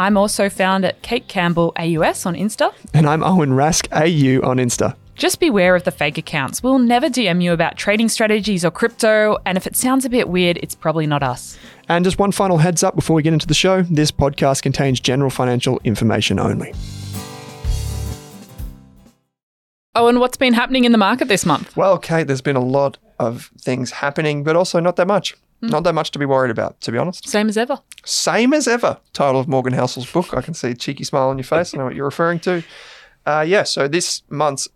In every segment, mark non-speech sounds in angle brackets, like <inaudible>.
I'm also found at Kate Campbell AUS on Insta. And I'm Owen Rask AU on Insta. Just beware of the fake accounts. We'll never DM you about trading strategies or crypto, and if it sounds a bit weird, it's probably not us. And just one final heads up before we get into the show this podcast contains general financial information only. Oh, and what's been happening in the market this month? Well, Kate, there's been a lot of things happening, but also not that much. Not that much to be worried about, to be honest. Same as ever. Same as ever. Title of Morgan Housel's book. I can see a cheeky smile on your face. I know what you're referring to. Uh, yeah, so this month's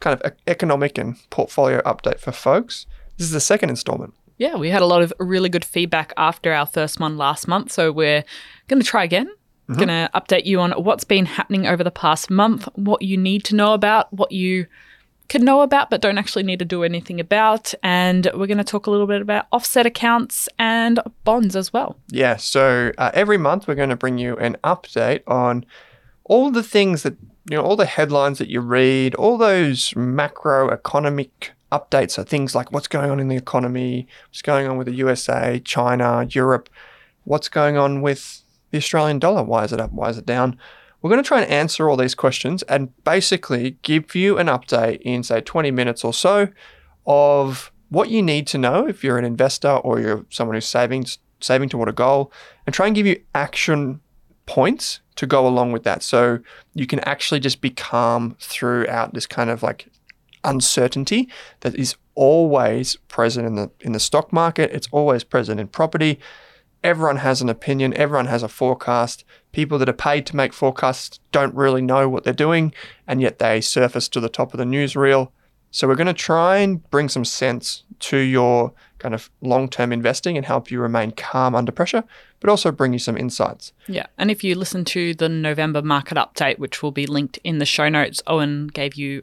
kind of economic and portfolio update for folks. This is the second installment. Yeah, we had a lot of really good feedback after our first one last month, so we're going to try again. Going to update you on what's been happening over the past month, what you need to know about, what you could know about but don't actually need to do anything about, and we're going to talk a little bit about offset accounts and bonds as well. Yeah, so uh, every month we're going to bring you an update on all the things that, you know, all the headlines that you read, all those macroeconomic updates. So things like what's going on in the economy, what's going on with the USA, China, Europe, what's going on with the Australian dollar, why is it up, why is it down? We're going to try and answer all these questions and basically give you an update in, say, 20 minutes or so of what you need to know if you're an investor or you're someone who's saving saving toward a goal and try and give you action points to go along with that. So you can actually just be calm throughout this kind of like uncertainty that is always present in the in the stock market. It's always present in property everyone has an opinion everyone has a forecast people that are paid to make forecasts don't really know what they're doing and yet they surface to the top of the newsreel so we're going to try and bring some sense to your kind of long-term investing and help you remain calm under pressure, but also bring you some insights. Yeah, and if you listen to the November market update, which will be linked in the show notes, Owen gave you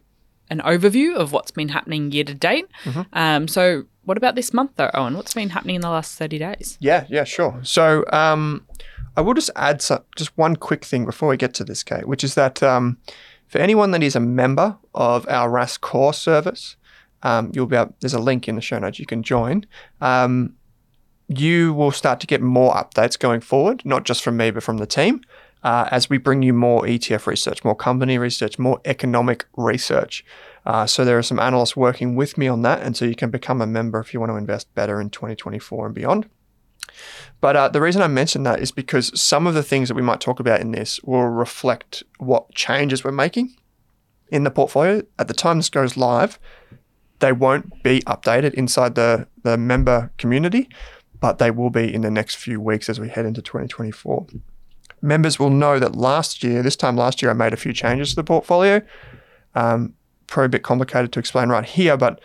an overview of what's been happening year to date. Um, so, what about this month, though, Owen? What's been happening in the last 30 days? Yeah, yeah, sure. So um, I will just add some, just one quick thing before we get to this, Kate, which is that um, for anyone that is a member of our Rask core service, um, you'll be able, there's a link in the show notes you can join. Um, you will start to get more updates going forward, not just from me, but from the team, uh, as we bring you more ETF research, more company research, more economic research. Uh, so there are some analysts working with me on that, and so you can become a member if you want to invest better in 2024 and beyond. But uh, the reason I mention that is because some of the things that we might talk about in this will reflect what changes we're making in the portfolio. At the time this goes live, they won't be updated inside the, the member community, but they will be in the next few weeks as we head into 2024. Members will know that last year, this time last year, I made a few changes to the portfolio. Um, probably a bit complicated to explain right here, but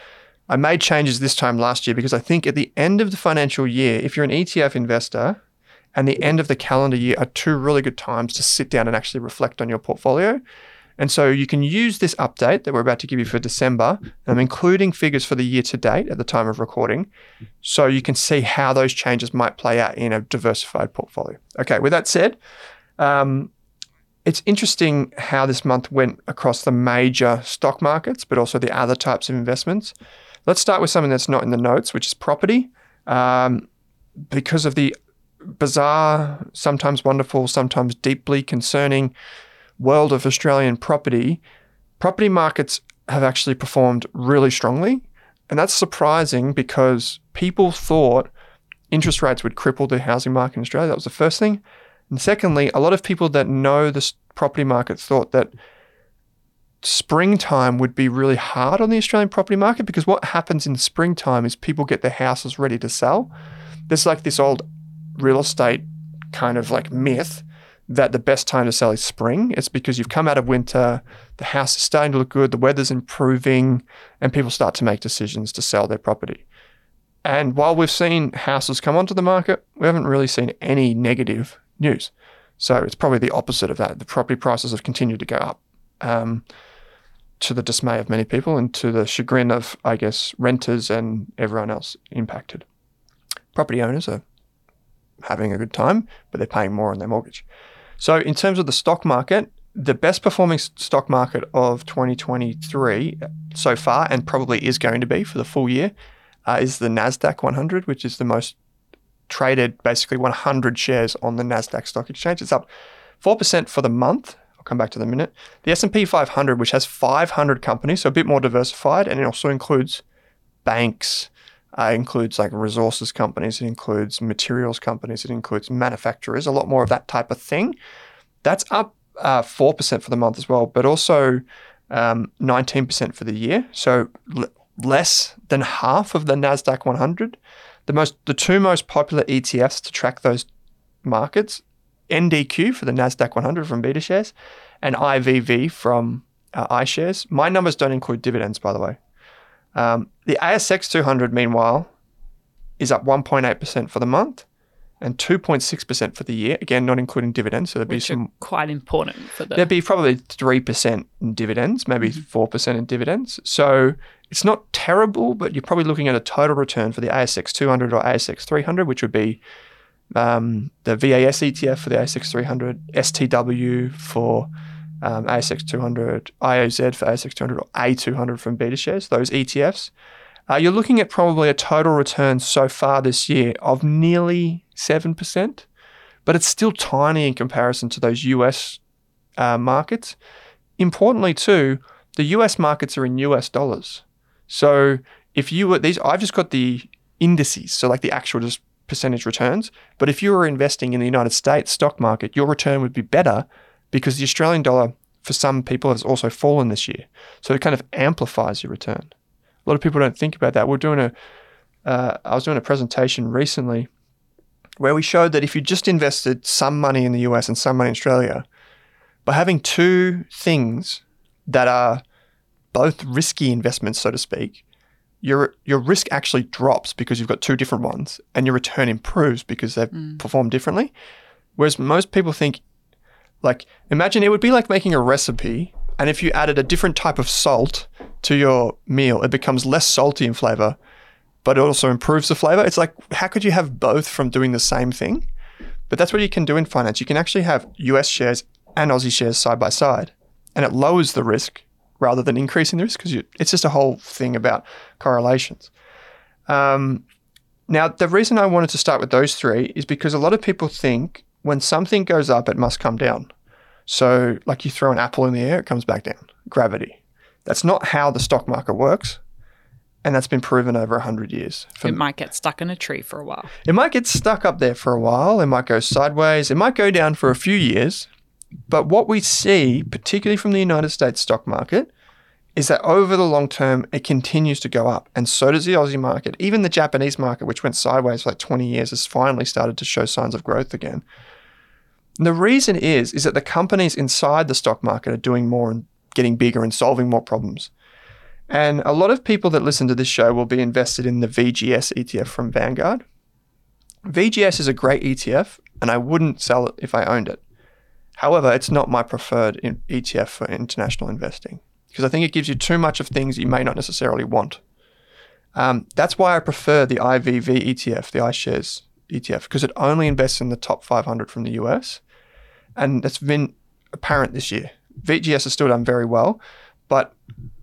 I made changes this time last year because I think at the end of the financial year, if you're an ETF investor, and the end of the calendar year are two really good times to sit down and actually reflect on your portfolio. And so you can use this update that we're about to give you for December. I'm including figures for the year to date at the time of recording. So you can see how those changes might play out in a diversified portfolio. Okay, with that said, um, it's interesting how this month went across the major stock markets, but also the other types of investments. Let's start with something that's not in the notes, which is property. Um, because of the bizarre, sometimes wonderful, sometimes deeply concerning world of Australian property, property markets have actually performed really strongly. And that's surprising because people thought interest rates would cripple the housing market in Australia. That was the first thing. And secondly, a lot of people that know the property market thought that springtime would be really hard on the Australian property market because what happens in springtime is people get their houses ready to sell. There's like this old real estate kind of like myth that the best time to sell is spring. It's because you've come out of winter, the house is starting to look good, the weather's improving, and people start to make decisions to sell their property. And while we've seen houses come onto the market, we haven't really seen any negative news. So it's probably the opposite of that. The property prices have continued to go up um, to the dismay of many people and to the chagrin of, I guess, renters and everyone else impacted. Property owners are having a good time, but they're paying more on their mortgage. So, in terms of the stock market, the best performing stock market of 2023 so far, and probably is going to be for the full year, uh, is the Nasdaq 100, which is the most traded, basically 100 shares on the Nasdaq Stock Exchange. It's up four percent for the month. I'll come back to the minute. The S&P 500, which has 500 companies, so a bit more diversified, and it also includes banks, uh, includes like resources companies, it includes materials companies, it includes manufacturers, a lot more of that type of thing. That's up uh, 4% for the month as well, but also um, 19% for the year. So l- less than half of the NASDAQ 100. The, most, the two most popular ETFs to track those markets NDQ for the NASDAQ 100 from BetaShares and IVV from uh, iShares. My numbers don't include dividends, by the way. Um, the ASX 200, meanwhile, is up 1.8% for the month and 2.6% for the year. Again, not including dividends. So there'd Which be some quite important for the. There'd be probably 3% in dividends, maybe Mm-hmm. 4% in dividends. So it's not terrible, but you're probably looking at a total return for the ASX 200 or ASX 300, which would be um, the VAS ETF for the ASX 300, STW for um, ASX 200, IOZ for ASX 200, or A200 from BetaShares, those ETFs. Uh, you're looking at probably a total return so far this year of nearly 7%, but it's still tiny in comparison to those US uh, markets. Importantly, too, the US markets are in US dollars. So if you were these, I've just got the indices, so like the actual just percentage returns. But if you were investing in the United States stock market, your return would be better because the Australian dollar for some people has also fallen this year. So it kind of amplifies your return. A lot of people don't think about that. We're doing a, uh, I was doing a presentation recently where we showed that if you just invested some money in the US and some money in Australia, by having two things that are both risky investments, so to speak, your your risk actually drops because you've got two different ones, and your return improves because they've performed differently. Whereas most people think, like, imagine it would be like making a recipe, and if you added a different type of salt to your meal, it becomes less salty in flavor, but it also improves the flavor. It's like, how could you have both from doing the same thing? But that's what you can do in finance. You can actually have US shares and Aussie shares side by side, and it lowers the risk rather than increasing the risk because it's just a whole thing about correlations. Um, now, the reason I wanted to start with those three is because a lot of people think when something goes up, it must come down. So, like you throw an apple in the air, it comes back down. Gravity. That's not how the stock market works. And that's been proven over 100 years. it might get stuck in a tree for a while. It might get stuck up there for a while. It might go sideways. It might go down for a few years. But what we see, particularly from the United States stock market, is that over the long term, it continues to go up. And so does the Aussie market. Even the Japanese market, which went sideways for like 20 years, has finally started to show signs of growth again. And the reason is, is that the companies inside the stock market are doing more and getting bigger and solving more problems. And a lot of people that listen to this show will be invested in the VGS ETF from Vanguard. VGS is a great ETF, and I wouldn't sell it if I owned it. However, it's not my preferred ETF for international investing because I think it gives you too much of things you may not necessarily want. Um, that's why I prefer the IVV ETF, the iShares ETF, because it only invests in the top 500 from the US. And that's been apparent this year. VGS has still done very well, but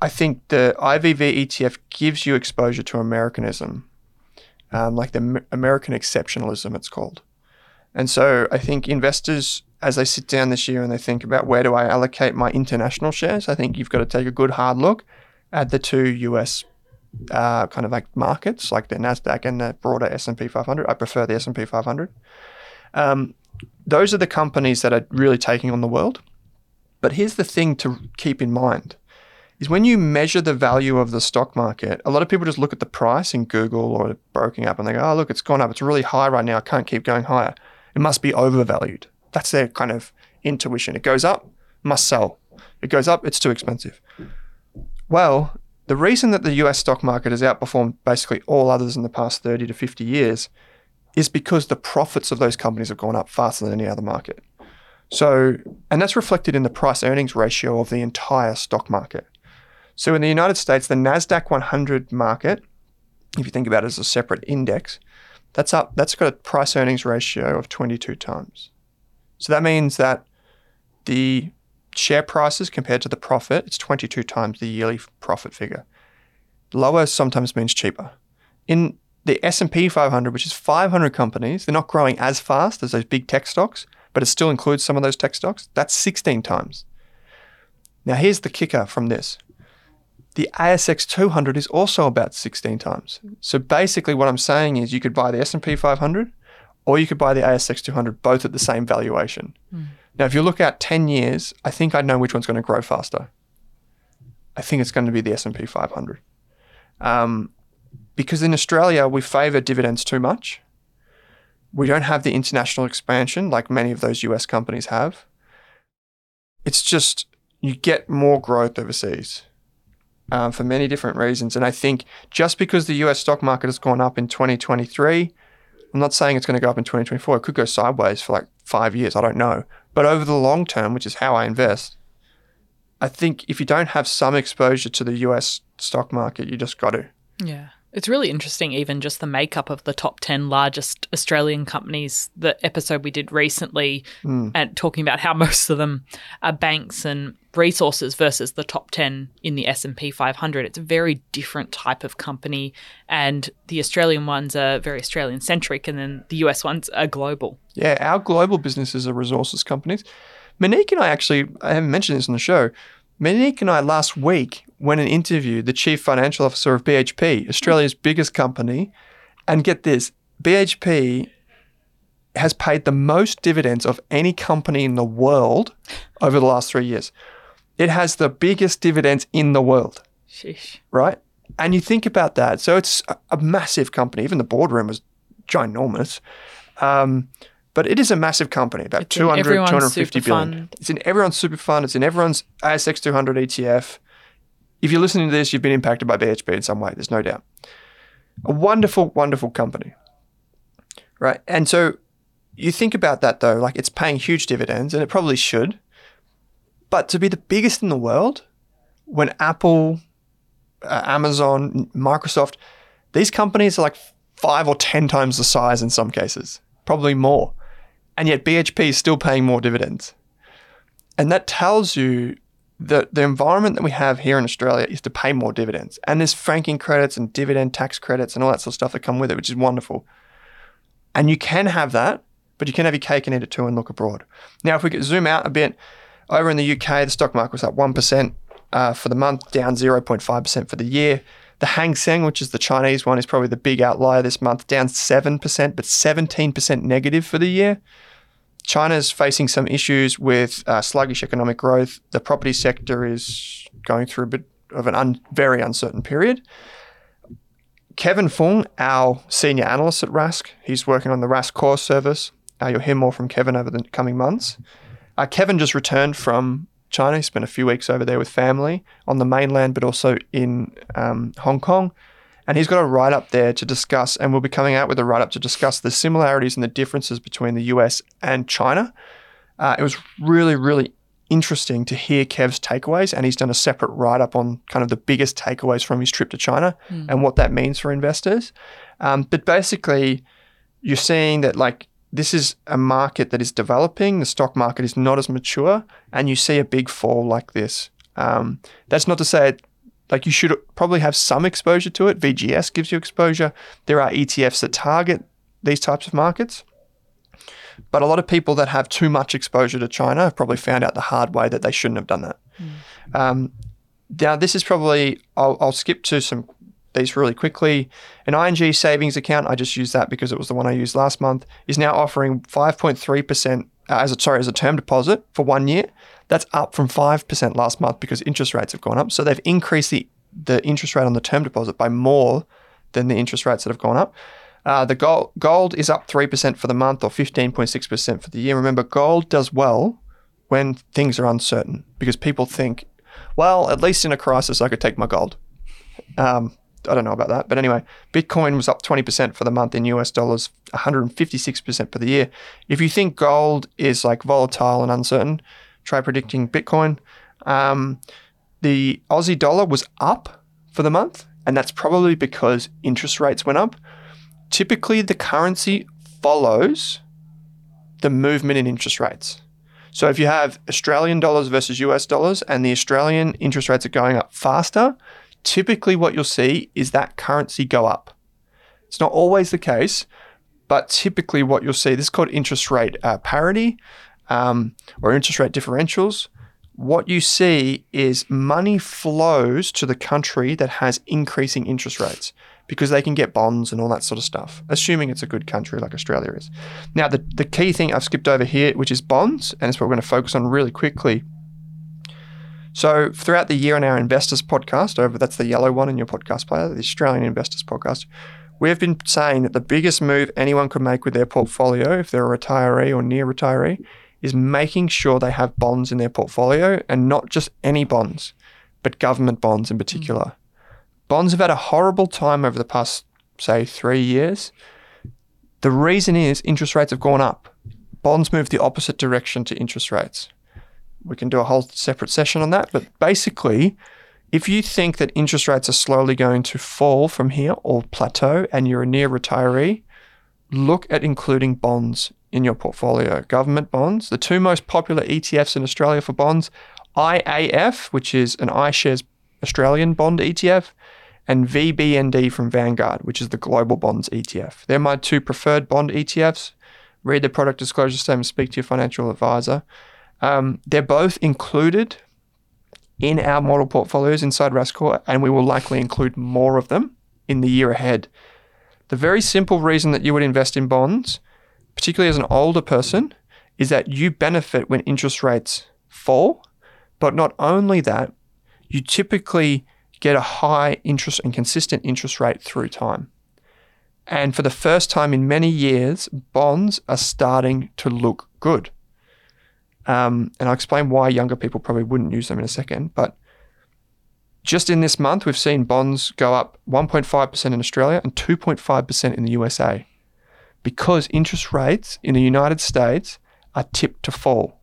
I think the IVV ETF gives you exposure to Americanism, um, like the American exceptionalism, it's called. And so I think investors, as they sit down this year and they think about where do I allocate my international shares, I think you've got to take a good hard look at the two US uh, kind of like markets, like the Nasdaq and the broader S and P 500. I prefer the S and P 500. Um, those are the companies that are really taking on the world. But here's the thing to keep in mind is when you measure the value of the stock market, a lot of people just look at the price in Google or broking app and they go, oh, look, it's gone up. It's really high right now. I can't keep going higher. It must be overvalued. That's their kind of intuition. It goes up, must sell. It goes up, it's too expensive. Well, the reason that the US stock market has outperformed basically all others in the past 30 to 50 years is because the profits of those companies have gone up faster than any other market. So, and that's reflected in the price earnings ratio of the entire stock market. So, in the United States, the NASDAQ 100 market, if you think about it as a separate index, that's up, that's got a price earnings ratio of 22 times. So, that means that the share prices compared to the profit, it's 22 times the yearly profit figure. Lower sometimes means cheaper. In the S&P 500, which is 500 companies, they're not growing as fast as those big tech stocks, but it still includes some of those tech stocks. That's 16 times. Now here's the kicker from this. The ASX 200 is also about 16 times. So basically what I'm saying is you could buy the S&P 500 or you could buy the ASX 200 both at the same valuation. Mm. Now, if you look at 10 years, I think I know which one's going to grow faster. I think it's going to be the S&P 500. Um, because in Australia, we favour dividends too much. We don't have the international expansion like many of those US companies have. It's just you get more growth overseas um, for many different reasons. And I think just because the US stock market has gone up in 2023, I'm not saying it's going to go up in 2024. It could go sideways for like five years. I don't know. But over the long term, which is how I invest, I think if you don't have some exposure to the US stock market, you just got to. Yeah. It's really interesting, even just the makeup of the top 10 largest Australian companies. The episode we did recently, mm. and talking about how <laughs> most of them are banks and resources versus the top 10 in the S&P 500. It's a very different type of company, and the Australian ones are very Australian centric, and then the US ones are global. Yeah, our global businesses are resources companies. Monique and I actually, I haven't mentioned this on the show. Monique and I last week went and interviewed the chief financial officer of BHP, Australia's biggest company. And get this BHP has paid the most dividends of any company in the world over the last three years. It has the biggest dividends in the world. Sheesh. Right? And you think about that. So it's a, a massive company. Even the boardroom was ginormous. Um, but it is a massive company, about it's 200, 250 billion. Fund. It's in everyone's super fund. It's in everyone's ASX 200 ETF. If you're listening to this, you've been impacted by BHP in some way. There's no doubt. A wonderful, wonderful company. Right. And so you think about that though, like it's paying huge dividends and it probably should. But to be the biggest in the world, when Apple, uh, Amazon, Microsoft, these companies are like five or 10 times the size in some cases, probably more and yet BHP is still paying more dividends. And that tells you that the environment that we have here in Australia is to pay more dividends. And there's franking credits and dividend tax credits and all that sort of stuff that come with it, which is wonderful. And you can have that, but you can have your cake and eat it too and look abroad. Now, if we could zoom out a bit, over in the UK, the stock market was up 1% uh, for the month, down 0.5% for the year. The Hang Seng, which is the Chinese one, is probably the big outlier this month, down 7%, but 17% negative for the year. China's facing some issues with uh, sluggish economic growth. The property sector is going through a bit of an un- very uncertain period. Kevin Fung, our senior analyst at Rask, he's working on the Rask core service. Uh, you'll hear more from Kevin over the coming months. Uh, Kevin just returned from China. He spent a few weeks over there with family on the mainland, but also in um, Hong Kong. And he's got a write up there to discuss, and we'll be coming out with a write up to discuss the similarities and the differences between the US and China. Uh, it was really, really interesting to hear Kev's takeaways, and he's done a separate write up on kind of the biggest takeaways from his trip to China and what that means for investors. Um, but basically, you're seeing that like this is a market that is developing. The stock market is not as mature, and you see a big fall like this. Um, that's not to say like you should probably have some exposure to it. VGS gives you exposure. There are ETFs that target these types of markets. But a lot of people that have too much exposure to China have probably found out the hard way that they shouldn't have done that. Um, now, this is probably, I'll, I'll skip to some these really quickly. An ING savings account, I just used that because it was the one I used last month, is now offering 5.3% uh, as a sorry as a term deposit for one year. That's up from 5% last month because interest rates have gone up. So they've increased the, the interest rate on the term deposit by more than the interest rates that have gone up. Uh, the gold, gold is up 3% for the month or 15.6% for the year. Remember, gold does well when things are uncertain because people think, well, at least in a crisis, I could take my gold. Um, I don't know about that. But anyway, Bitcoin was up 20% for the month in US dollars, 156% for the year. If you think gold is like volatile and uncertain, try predicting Bitcoin. Um, the Aussie dollar was up for the month, and that's probably because interest rates went up. Typically, the currency follows the movement in interest rates. So if you have Australian dollars versus US dollars and the Australian interest rates are going up faster, typically what you'll see is that currency go up. It's not always the case, but typically what you'll see, this is called interest rate uh, parity um, or interest rate differentials. What you see is money flows to the country that has increasing interest rates because they can get bonds and all that sort of stuff, assuming it's a good country like Australia is. Now, the, the key thing I've skipped over here, which is bonds, and it's what we're going to focus on really quickly. So, throughout the year on our investors podcast, over that's the yellow one in your podcast player, the Australian Investors Podcast, we've been saying that the biggest move anyone could make with their portfolio, if they're a retiree or near retiree, is making sure they have bonds in their portfolio and not just any bonds, but government bonds in particular. Mm. Bonds have had a horrible time over the past, say, three years. The reason is interest rates have gone up. Bonds move the opposite direction to interest rates. We can do a whole separate session on that, but basically, if you think that interest rates are slowly going to fall from here or plateau and you're a near retiree, look at including bonds in your portfolio. Government bonds, the two most popular ETFs in Australia for bonds, IAF, which is an iShares Australian bond ETF, and VBND from Vanguard, which is the global bonds ETF. They're my two preferred bond ETFs. Read the product disclosure statement, speak to your financial advisor. Um, they're both included in our model portfolios inside Rask Core, and we will likely include more of them in the year ahead. The very simple reason that you would invest in bonds, particularly as an older person, is that you benefit when interest rates fall. But not only that, you typically get a high interest and consistent interest rate through time. And for the first time in many years, bonds are starting to look good. Um, and I'll explain why younger people probably wouldn't use them in a second. But just in this month, we've seen bonds go up 1.5% in Australia and 2.5% in the USA because interest rates in the United States are tipped to fall.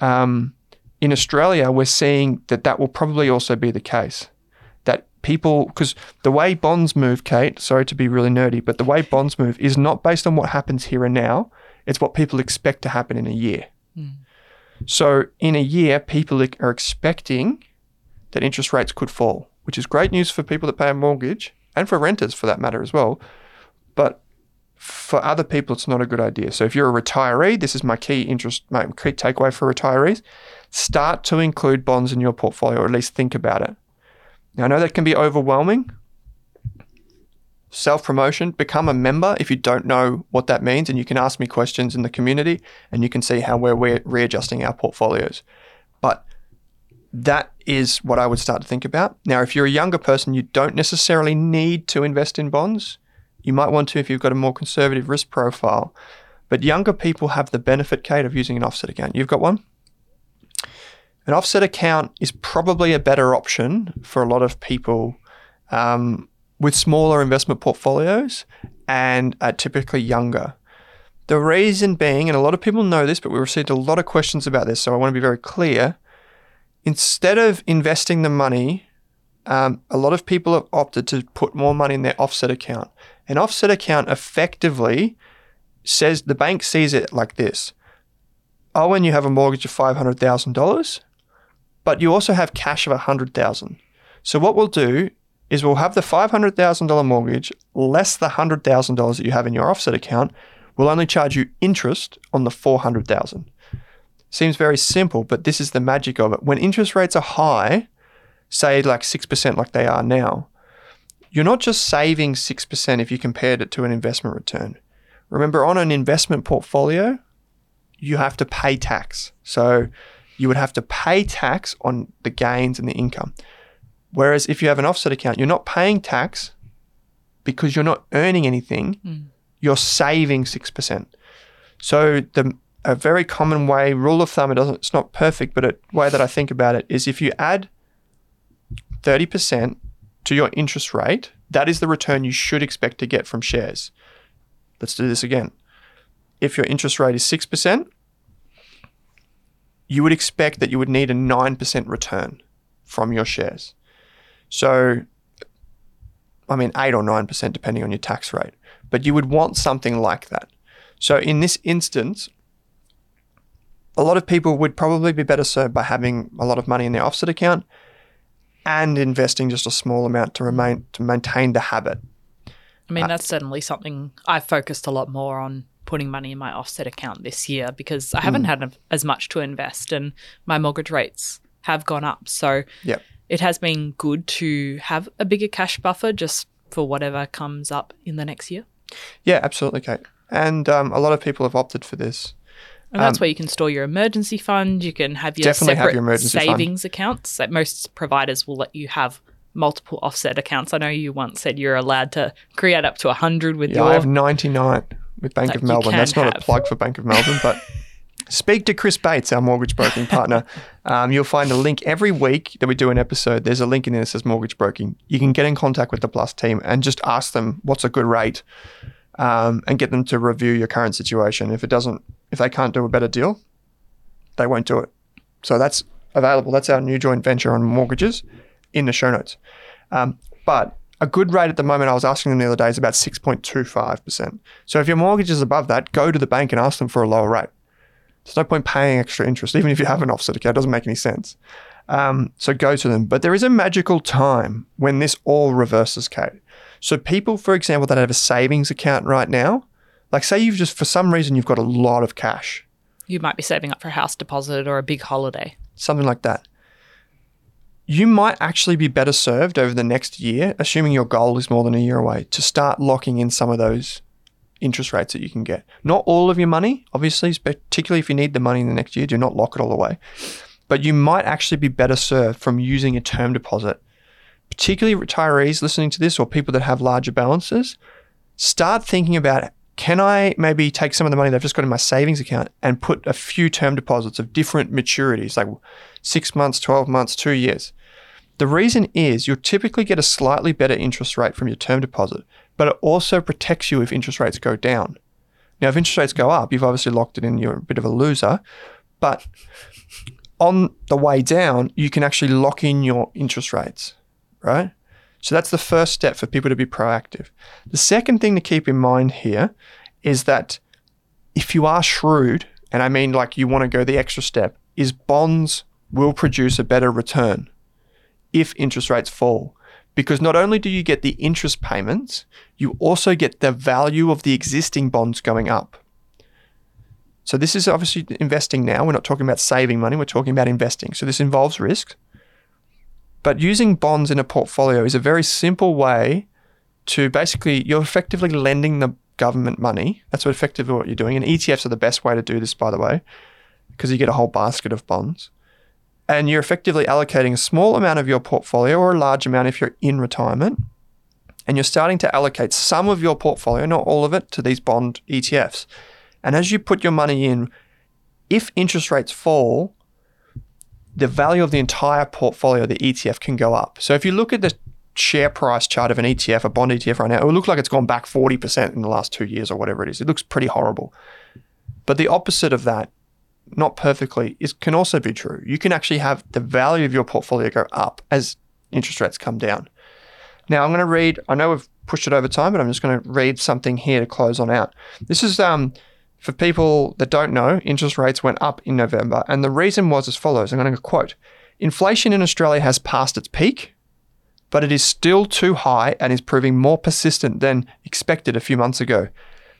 Um, in Australia, we're seeing that that will probably also be the case. That people, because the way bonds move, Kate, sorry to be really nerdy, but the way bonds move is not based on what happens here and now, it's what people expect to happen in a year. So in a year, people are expecting that interest rates could fall, which is great news for people that pay a mortgage and for renters for that matter as well. But for other people, it's not a good idea. So if you're a retiree, this is my key interest, my key takeaway for retirees. Start to include bonds in your portfolio, or at least think about it. Now I know that can be overwhelming. Self promotion, become a member if you don't know what that means, and you can ask me questions in the community and you can see how we're re- readjusting our portfolios. But that is what I would start to think about. Now, if you're a younger person, you don't necessarily need to invest in bonds. You might want to if you've got a more conservative risk profile. But younger people have the benefit, Kate, of using an offset account. You've got one? An offset account is probably a better option for a lot of people um, with smaller investment portfolios and are typically younger. The reason being, and a lot of people know this, but we received a lot of questions about this, so I want to be very clear. Instead of investing the money, um, a lot of people have opted to put more money in their offset account. An offset account effectively says the bank sees it like this Owen, you have a mortgage of $500,000, but you also have cash of 100000 So what we'll do is we'll have the $500,000 mortgage less the $100,000 that you have in your offset account. We'll only charge you interest on the $400,000. Seems very simple, but this is the magic of it. When interest rates are high, say like 6% like they are now, you're not just saving 6% if you compared it to an investment return. Remember, on an investment portfolio, you have to pay tax. So you would have to pay tax on the gains and the income. Whereas if you have an offset account, you're not paying tax because you're not earning anything, mm. you're saving 6%. So the a very common way, rule of thumb, it doesn't it's not perfect, but a way that I think about it is if you add 30% to your interest rate, that is the return you should expect to get from shares. Let's do this again. If your interest rate is 6%, you would expect that you would need a 9% return from your shares. So, I mean, 8 or 9%, depending on your tax rate. But you would want something like that. So, in this instance, a lot of people would probably be better served by having a lot of money in their offset account and investing just a small amount to remain to maintain the habit. I mean, uh, that's certainly something I've focused a lot more on putting money in my offset account this year because I haven't mm. had as much to invest and my mortgage rates have gone up. So yep. It has been good to have a bigger cash buffer just for whatever comes up in the next year. Yeah, absolutely, Kate. And um, a lot of people have opted for this. And that's um, where you can store your emergency fund. You can have your separate have your savings fund. accounts. That most providers will let you have multiple offset accounts. I know you once said you're allowed to create up to 100 with yeah, your. I have 99 with Bank of Melbourne. That's not have. a plug for Bank of Melbourne, but <laughs> speak to Chris Bates, our mortgage broking partner. Um, you'll find a link every week that we do an episode. There's a link in there that says mortgage broking. You can get in contact with the Plus team and just ask them what's a good rate um, and get them to review your current situation. If it doesn't, if they can't do a better deal, they won't do it. So that's available. That's our new joint venture on mortgages in the show notes. Um, but a good rate at the moment, I was asking them the other day, is about 6.25%. So if your mortgage is above that, go to the bank and ask them for a lower rate. There's no point paying extra interest, even if you have an offset account. It doesn't make any sense. Um, so go to them. But there is a magical time when this all reverses, Kate. So people, for example, that have a savings account right now, like say you've just, for some reason, you've got a lot of cash. You might be saving up for a house deposit or a big holiday. Something like that you might actually be better served over the next year, assuming your goal is more than a year away, to start locking in some of those interest rates that you can get. Not all of your money, obviously, particularly if you need the money in the next year, do not lock it all away. But you might actually be better served from using a term deposit. Particularly retirees listening to this or people that have larger balances, start thinking about can I maybe take some of the money that I've just got in my savings account and put a few term deposits of different maturities, like six months, 12 months, two years? The reason is you'll typically get a slightly better interest rate from your term deposit, but it also protects you if interest rates go down. Now, if interest rates go up, you've obviously locked it in, you're a bit of a loser. But on the way down, you can actually lock in your interest rates, right? So that's the first step for people to be proactive. The second thing to keep in mind here is that if you are shrewd, and I mean like you want to go the extra step, is bonds will produce a better return if interest rates fall. Because not only do you get the interest payments, you also get the value of the existing bonds going up. So this is obviously investing now. We're not talking about saving money, we're talking about investing. So this involves risk. But using bonds in a portfolio is a very simple way to basically, you're effectively lending the government money. That's what effectively what you're doing. And ETFs are the best way to do this, by the way, because you get a whole basket of bonds. And you're effectively allocating a small amount of your portfolio or a large amount if you're in retirement. And you're starting to allocate some of your portfolio, not all of it, to these bond ETFs. And as you put your money in, if interest rates fall, the value of the entire portfolio, the ETF, can go up. So if you look at the share price chart of an ETF, a bond ETF right now, it will look like it's gone back 40% in the last two years or whatever it is. It looks pretty horrible. But the opposite of that, not perfectly, is can also be true. You can actually have the value of your portfolio go up as interest rates come down. Now I'm going to read, I know we've pushed it over time, but I'm just going to read something here to close on out. This is um, for people that don't know, interest rates went up in November, and the reason was as follows. I'm going to quote Inflation in Australia has passed its peak, but it is still too high and is proving more persistent than expected a few months ago.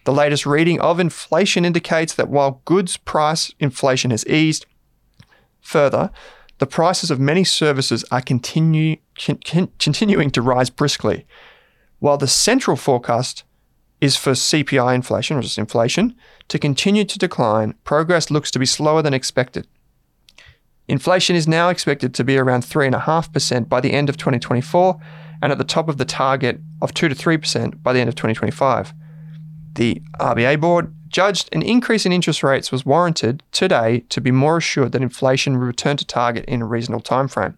The latest reading of inflation indicates that while goods price inflation has eased further, the prices of many services are continue, con- continuing to rise briskly. While the central forecast is for CPI inflation, or just inflation, to continue to decline, progress looks to be slower than expected. Inflation is now expected to be around 3.5% by the end of 2024 and at the top of the target of 2 to 3% by the end of 2025. The RBA board judged an increase in interest rates was warranted today to be more assured that inflation will return to target in a reasonable timeframe.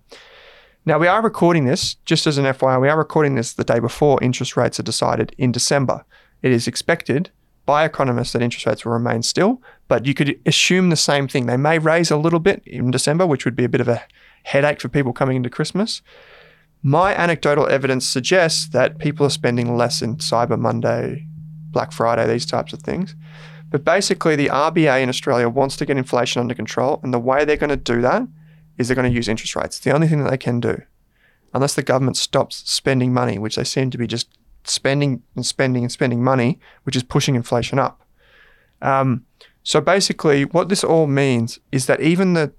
Now, we are recording this, just as an FYI, we are recording this the day before interest rates are decided in December. It is expected by economists that interest rates will remain still, but you could assume the same thing. They may raise a little bit in December, which would be a bit of a headache for people coming into Christmas. My anecdotal evidence suggests that people are spending less in Cyber Monday, Black Friday, these types of things. But basically, the RBA in Australia wants to get inflation under control, and the way they're going to do that is they're going to use interest rates. It's the only thing that they can do, unless the government stops spending money, which they seem to be just spending and spending and spending money, which is pushing inflation up. Um, so basically, what this all means is that even the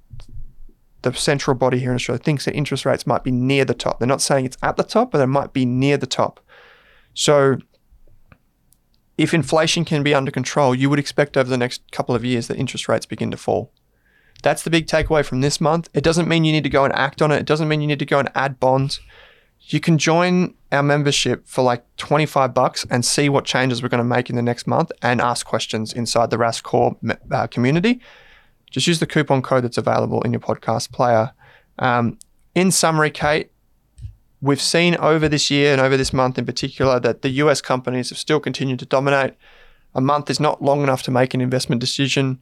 the central body here in Australia thinks that interest rates might be near the top. They're not saying it's at the top, but they might be near the top. So if inflation can be under control, you would expect over the next couple of years that interest rates begin to fall. That's the big takeaway from this month. It doesn't mean you need to go and act on it. It doesn't mean you need to go and add bonds. You can join our membership for like 25 bucks and see what changes we're going to make in the next month and ask questions inside the Rask Core uh, community. Just use the coupon code that's available in your podcast player. Um, in summary, Kate, We've seen over this year and over this month in particular that the US companies have still continued to dominate. A month is not long enough to make an investment decision.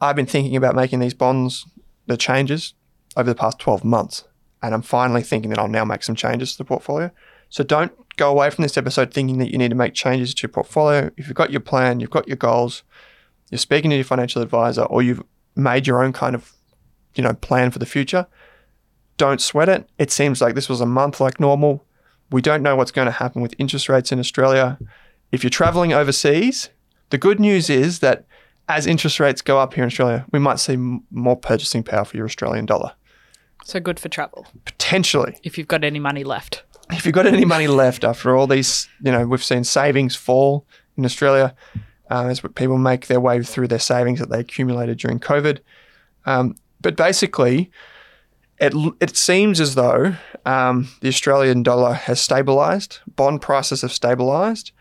I've been thinking about making these bonds, the changes, over the past 12 months. And I'm finally thinking that I'll now make some changes to the portfolio. So don't go away from this episode thinking that you need to make changes to your portfolio. If you've got your plan, you've got your goals, you're speaking to your financial advisor, or you've made your own kind of, you know, plan for the future, don't sweat it. It seems like this was a month like normal. We don't know what's going to happen with interest rates in Australia. If you're traveling overseas, the good news is that as interest rates go up here in Australia, we might see more purchasing power for your Australian dollar. So good for travel. Potentially. If you've got any money left. If you've got any money left after all these, you know, we've seen savings fall in Australia uh, as people make their way through their savings that they accumulated during COVID. Um, but basically, it, it seems as though um, the Australian dollar has stabilised, bond prices have stabilised,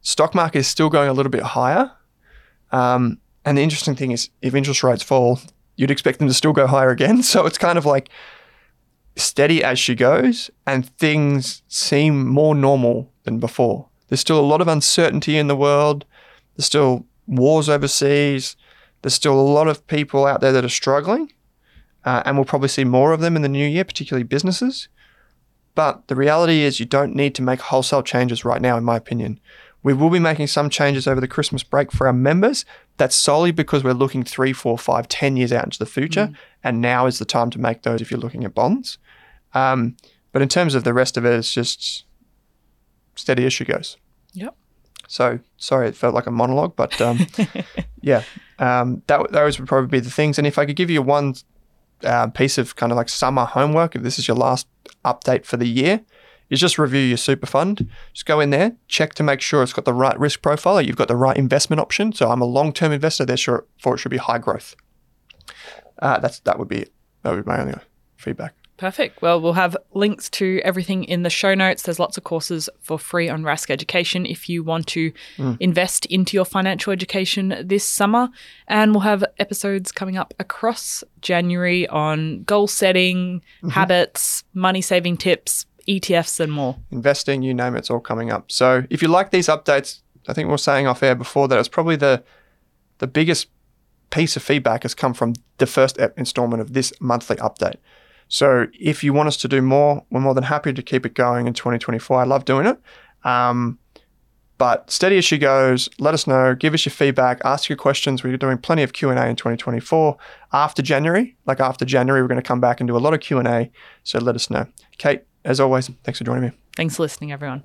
stock market is still going a little bit higher. Um, and the interesting thing is, if interest rates fall, you'd expect them to still go higher again. <laughs> So it's kind of like steady as she goes, and things seem more normal than before. There's still a lot of uncertainty in the world. There's still wars overseas. There's still a lot of people out there that are struggling. Uh, and we'll probably see more of them in the new year, particularly businesses. But the reality is, you don't need to make wholesale changes right now, in my opinion. We will be making some changes over the Christmas break for our members. That's solely because we're looking three, four, five, ten years out into the future. Mm. And now is the time to make those if you're looking at bonds. Um, but in terms of the rest of it, it's just steady as she goes. Yep. So sorry, it felt like a monologue, but um, <laughs> yeah, um, that those would probably be the things. And if I could give you one uh, piece of kind of like summer homework, if this is your last update for the year, is just review your super fund. Just go in there, check to make sure it's got the right risk profile, you've got the right investment option. So I'm a long term investor, therefore it should be high growth. Uh, that's that would be that would be my only feedback. Perfect. Well, we'll have links to everything in the show notes. There's lots of courses for free on Rask Education if you want to mm. invest into your financial education this summer. And we'll have episodes coming up across January on goal setting, mm-hmm. habits, money saving tips, ETFs, and more. Investing, you name it, it's all coming up. So if you like these updates, I think we were saying off air before that it's probably the the biggest piece of feedback has come from the first installment of this monthly update. So if you want us to do more, we're more than happy to keep it going in 2024. I love doing it. Um, but steady as she goes. Let us know. Give us your feedback. Ask your questions. We're doing plenty of Q and A in 2024. After January, like after January, we're going to come back and do a lot of Q and A. So let us know. Kate, as always, thanks for joining me. Thanks for listening, everyone.